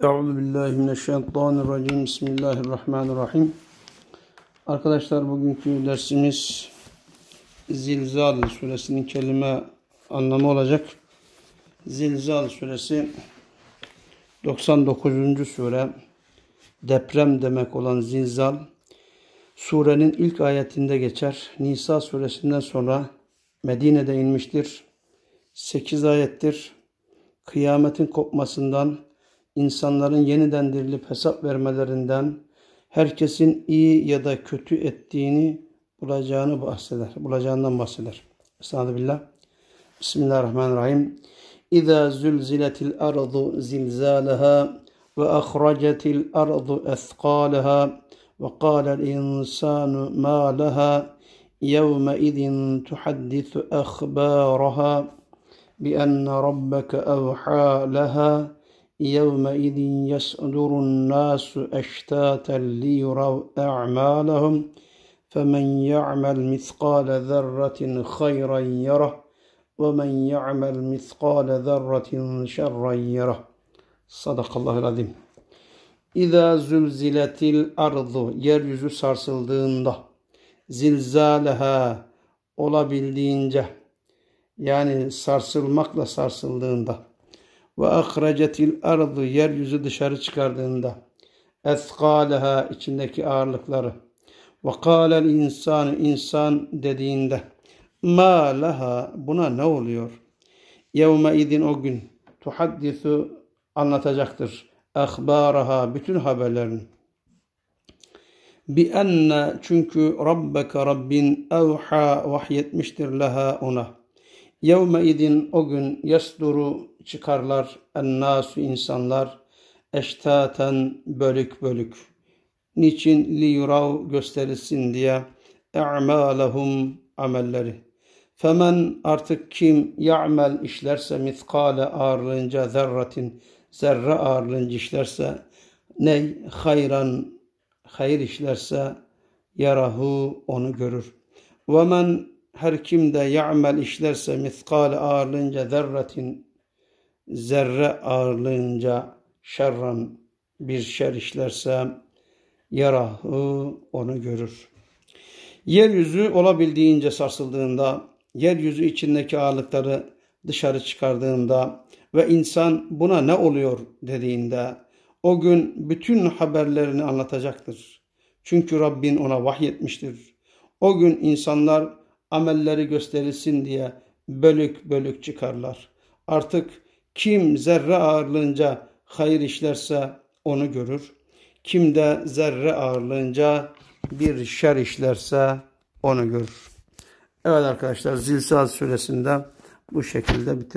Euzu billahi mineşşeytanirracim. Bismillahirrahmanirrahim. Arkadaşlar bugünkü dersimiz Zilzal suresinin kelime anlamı olacak. Zilzal suresi 99. sure. Deprem demek olan zilzal surenin ilk ayetinde geçer. Nisa suresinden sonra Medine'de inmiştir. 8 ayettir. Kıyametin kopmasından insanların yeniden dirilip hesap vermelerinden herkesin iyi ya da kötü ettiğini bulacağını bahseder. Bulacağından bahseder. Estağfirullah. Bismillahirrahmanirrahim. İza zulziletil ardu zilzalaha ve ahracetil ardu ethqalaha ve qalel insanu ma laha yevme idin tuhaddithu akhbaraha bi enne rabbeke evha laha يومئذ يصدر الناس أشتاتا ليروا أعمالهم فمن يعمل مثقال ذرة خيرا يره ومن يعمل مثقال ذرة شرا يره صدق الله العظيم İza zülziletil ardu yeryüzü sarsıldığında zilzaleha olabildiğince yani sarsılmakla sarsıldığında ve ahrecetil ardı yeryüzü dışarı çıkardığında ethkaleha içindeki ağırlıkları ve kâlel insan insan dediğinde ma laha buna ne oluyor? Yevme idin o gün tuhaddisu anlatacaktır. Ahbaraha bütün haberlerini. Bi enne çünkü Rabbeke Rabbin evha vahyetmiştir laha ona. Yevme idin o gün yasduru çıkarlar ennâsü insanlar eştaten bölük bölük. Niçin li yurav gösterilsin diye e'malehum amelleri. Femen artık kim ya'mel işlerse miskale ağırlığınca zerratin zerre ağırlığınca işlerse ney hayran hayır işlerse yarahu onu görür. Ve men her kim de ya'mel işlerse miskale ağırlığınca zerratin zerre ağırlığınca şerran bir şer işlerse yarahu onu görür. Yeryüzü olabildiğince sarsıldığında, yeryüzü içindeki ağırlıkları dışarı çıkardığında ve insan buna ne oluyor dediğinde o gün bütün haberlerini anlatacaktır. Çünkü Rabbin ona vahyetmiştir. O gün insanlar amelleri gösterilsin diye bölük bölük çıkarlar. Artık kim zerre ağırlığınca hayır işlerse onu görür. Kim de zerre ağırlığınca bir şer işlerse onu görür. Evet arkadaşlar Zilsal suresinde bu şekilde bitirir.